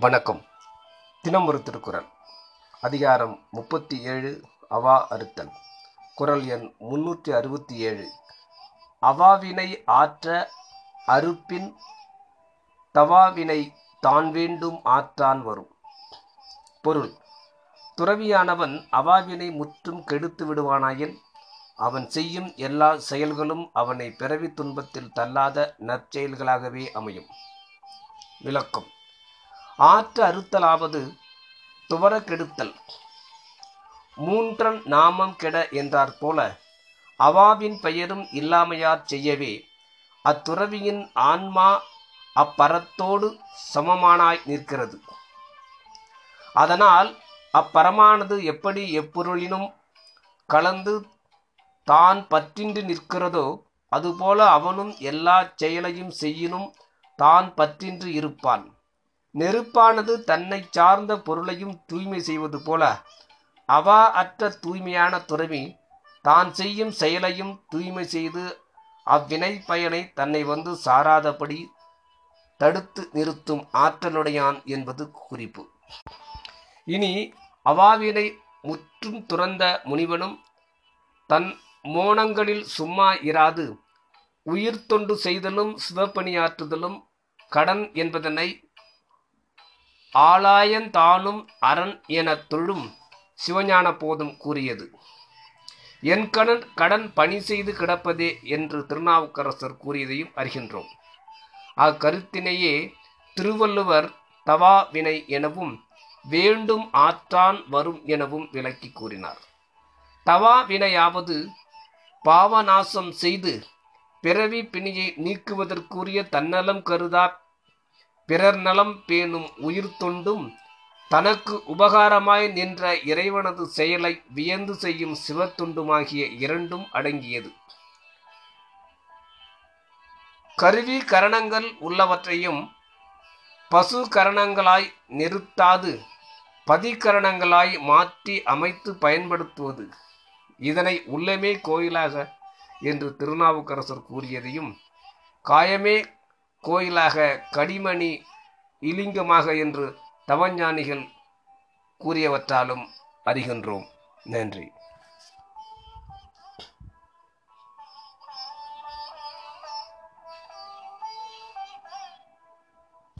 வணக்கம். தினம் ஒரு திருக்குறள். அதிகாரம் முப்பத்தி ஏழு அவா அறுத்தல். குரல் எண் முன்னூற்றி அறுபத்தி ஏழு. அவாவினை ஆற்ற அறுப்பின் தவாவினை தான் வேண்டும் ஆற்றான் வரும். பொருள். துறவியானவன் அவாவினை முற்றும் கெடுத்து விடுவானாயின் அவன் செய்யும் எல்லா செயல்களும் அவனை பிறவி துன்பத்தில் தள்ளாத நற்செயல்களாகவே அமையும். விளக்கம். ஆற்ற அறுத்தலாவது துவர கெடுத்தல். மூன்றன் நாமம் கெட என்றார் போல அவாவின் பெயரும் இல்லாமையார் செய்யவே அத்துறவியின் ஆன்மா அப்பரத்தோடு சமமானாய் நிற்கிறது. அதனால் அப்பரமானது எப்படி எப்பொருளினும் கலந்து தான் பற்றின்றி நிற்கிறதோ அதுபோல அவனும் எல்லா செயலையும் செய்யினும் தான் பற்றின்றி இருப்பான். நெருப்பானது தன்னை சார்ந்த பொருளையும் தூய்மை செய்வது போல அவா அற்ற தூய்மையான துறவி தான் செய்யும் செயலையும் தூய்மை செய்து அவ்வினை பயனை தன்னை வந்து சாராதபடி தடுத்து நிறுத்தும் ஆற்றலுடையான் என்பது குறிப்பு. இனி அவாவினை முற்றும் துறந்த முனிவனும் தன் மோனங்களில் சும்மா இராது உயிர் தொண்டு செய்தலும் சிவப்பணியாற்றுதலும் கடன் என்பதனை ஆளாயந்தானும் அரண் எனத் தொழும் சிவஞான போதும் கூறியது. என் கடன் கடன் பணி செய்து கிடப்பதே என்று திருநாவுக்கரசர் கூறியதையும் அறிகின்றோம். அக்கருத்தினையே திருவள்ளுவர் தவா வினை எனவும் வேண்டும் ஆற்றான் வரும் எனவும் விளக்கி கூறினார். தவா வினையாவது பாவநாசம் செய்து பிறவி பிணியை நீக்குவதற்குரிய தன்னலம் கருதா பிறர் நலம் பேணும் உயிர் தொண்டும் தனக்கு உபகாரமாய் நின்ற இறைவனது செயலை வியந்து செய்யும் சிவத்துண்டுமாகிய இரண்டும் அடங்கியது. கருவி கரணங்கள் உள்ளவற்றையும் பசு கரணங்களாய் நிறுத்தாது பதிகரணங்களாய் மாற்றி அமைத்து பயன்படுத்துவது. இதனை உள்ளமே கோயிலாக என்று திருநாவுக்கரசர் கூறியதையும் காயமே கோயிலாக கடிமணி இலிங்கமாக என்று தவஞானிகள் கூறியவற்றாலும் அறிகின்றோம். நன்றி.